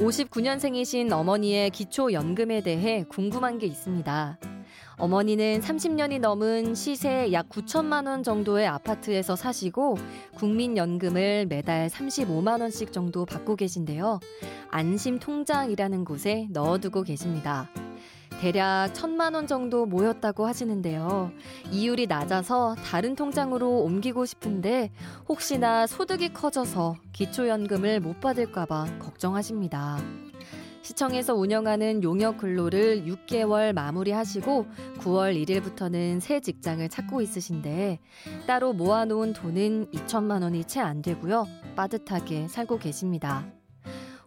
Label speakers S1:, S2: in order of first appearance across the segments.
S1: 59년생이신 어머니의 기초연금에 대해 궁금한 게 있습니다. 어머니는 30년이 넘은 시세 약 9천만 원 정도의 아파트에서 사시고 국민연금을 매달 35만 원씩 정도 받고 계신데요. 안심통장이라는 곳에 넣어두고 계십니다. 대략 천만 원 정도 모였다고 하시는데요. 이율이 낮아서 다른 통장으로 옮기고 싶은데 혹시나 소득이 커져서 기초연금을 못 받을까봐 걱정하십니다. 시청에서 운영하는 용역 근로를 6개월 마무리하시고 9월 1일부터는 새 직장을 찾고 있으신데 따로 모아놓은 돈은 2천만 원이 채 안 되고요. 빠듯하게 살고 계십니다.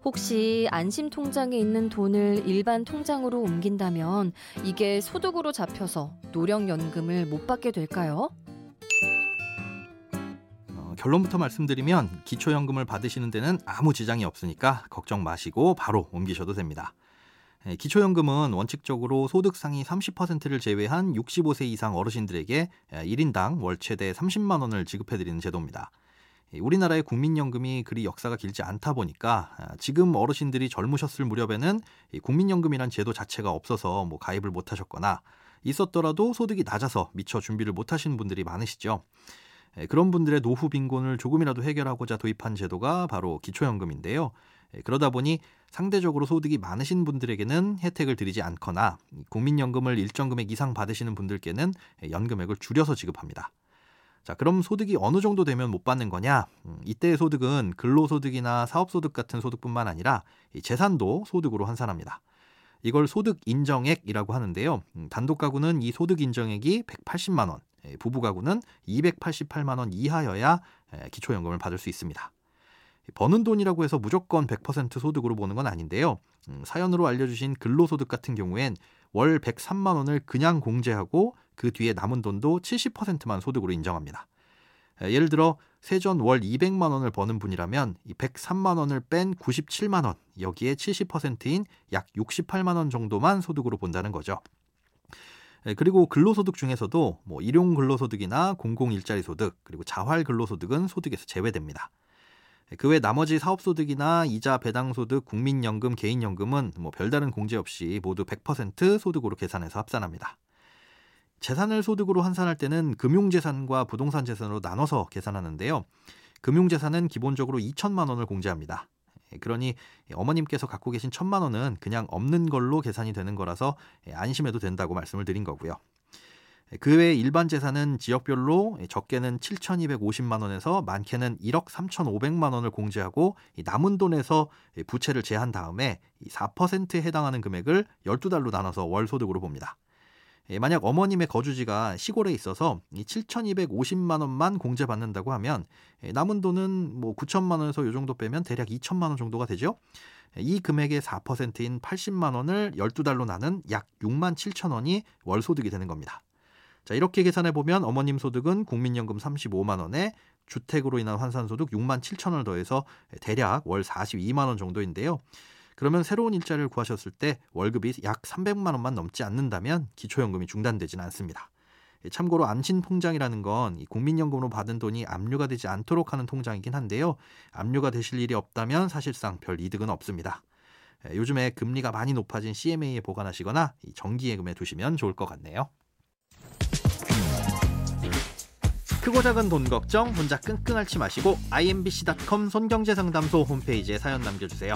S1: 혹시 안심 통장에 있는 돈을 일반 통장으로 옮긴다면 이게 소득으로 잡혀서 노령연금을 못 받게 될까요?
S2: 어, 결론부터 말씀드리면 기초연금을 받으시는 데는 아무 지장이 없으니까 걱정 마시고 바로 옮기셔도 됩니다. 예, 기초연금은 원칙적으로 소득 상위 30%를 제외한 65세 이상 어르신들에게 1인당 월 최대 30만 원을 지급해드리는 제도입니다. 우리나라의 국민연금이 그리 역사가 길지 않다 보니까 아, 지금 어르신들이 젊으셨을 무렵에는 국민연금이란 제도 자체가 없어서 뭐 가입을 못 하셨거나 있었더라도 소득이 낮아서 미처 준비를 못 하신 분들이 많으시죠. 그런 분들의 노후 빈곤을 조금이라도 해결하고자 도입한 제도가 바로 기초연금인데요. 그러다 보니 상대적으로 소득이 많으신 분들에게는 혜택을 드리지 않거나 국민연금을 일정 금액 이상 받으시는 분들께는 연금액을 줄여서 지급합니다. 자, 그럼 소득이 어느 정도 되면 못 받는 거냐? 음, 이때의 소득은 근로소득이나 사업소득 같은 소득뿐만 아니라 재산도 소득으로 환산합니다. 이걸 소득 인정액이라고 하는데요. 음, 단독 가구는 이 소득 인정액이 180만 원, 부부 가구는 288만 원 이하여야 기초연금을 받을 수 있습니다. 버는 돈이라고 해서 무조건 100% 소득으로 보는 건 아닌데요. 음, 사연으로 알려주신 근로소득 같은 경우엔 월 103만 원을 그냥 공제하고 그 뒤에 남은 돈도 70%만 소득으로 인정합니다. 예를 들어 세전 월 200만 원을 버는 분이라면 이 103만 원을 뺀 97만 원 여기에 70%인 약 68만 원 정도만 소득으로 본다는 거죠. 그리고 근로소득 중에서도 뭐 일용 근로소득이나 공공 일자리 소득 그리고 자활 근로소득은 소득에서 제외됩니다. 그 외 나머지 사업소득이나 이자 배당소득, 국민연금, 개인연금은 뭐 별다른 공제 없이 모두 100% 소득으로 계산해서 합산합니다. 재산을 소득으로 환산할 때는 금융재산과 부동산 재산으로 나눠서 계산하는데요. 금융재산은 기본적으로 2천만 원을 공제합니다. 그러니 어머님께서 갖고 계신 천만 원은 그냥 없는 걸로 계산이 되는 거라서 안심해도 된다고 말씀을 드린 거고요. 그 외 일반 재산은 지역별로 적게는 7,250만 원에서 많게는 1억 3,500만 원을 공제하고 남은 돈에서 부채를 제한 다음에 4%에 해당하는 금액을 12달로 나눠서 월 소득으로 봅니다. 예, 만약 어머님의 거주지가 시골에 있어서 7,250만 원만 공제받는다고 하면 예, 남은 돈은 뭐 9천만 원에서 요 정도 빼면 대략 2천만 원 정도가 되죠. 예, 이 금액의 4%인 80만 원을 12달로 나는 약 6만 7천 원이 월 소득이 되는 겁니다. 자, 이렇게 계산해 보면 어머님 소득은 국민연금 35만 원에 주택으로 인한 환산 소득 6만 7천 원을 더해서 대략 월 42만 원 정도인데요. 그러면 새로운 일자리를 구하셨을 때 월급이 약 300만 원만 넘지 않는다면 기초연금이 중단되지는 않습니다. 예, 참고로 안심통장이라는 건 국민연금으로 받은 돈이 압류가 되지 않도록 하는 통장이긴 한데요. 압류가 되실 일이 없다면 사실상 별 이득은 없습니다. 예, 요즘에 금리가 많이 높아진 CMA에 보관하시거나 정기예금에 두시면 좋을 것 같네요. 크고 작은 돈 걱정 혼자 끙끙 앓지 마시고 imbc.com 손경제상담소 홈페이지에 사연 남겨주세요.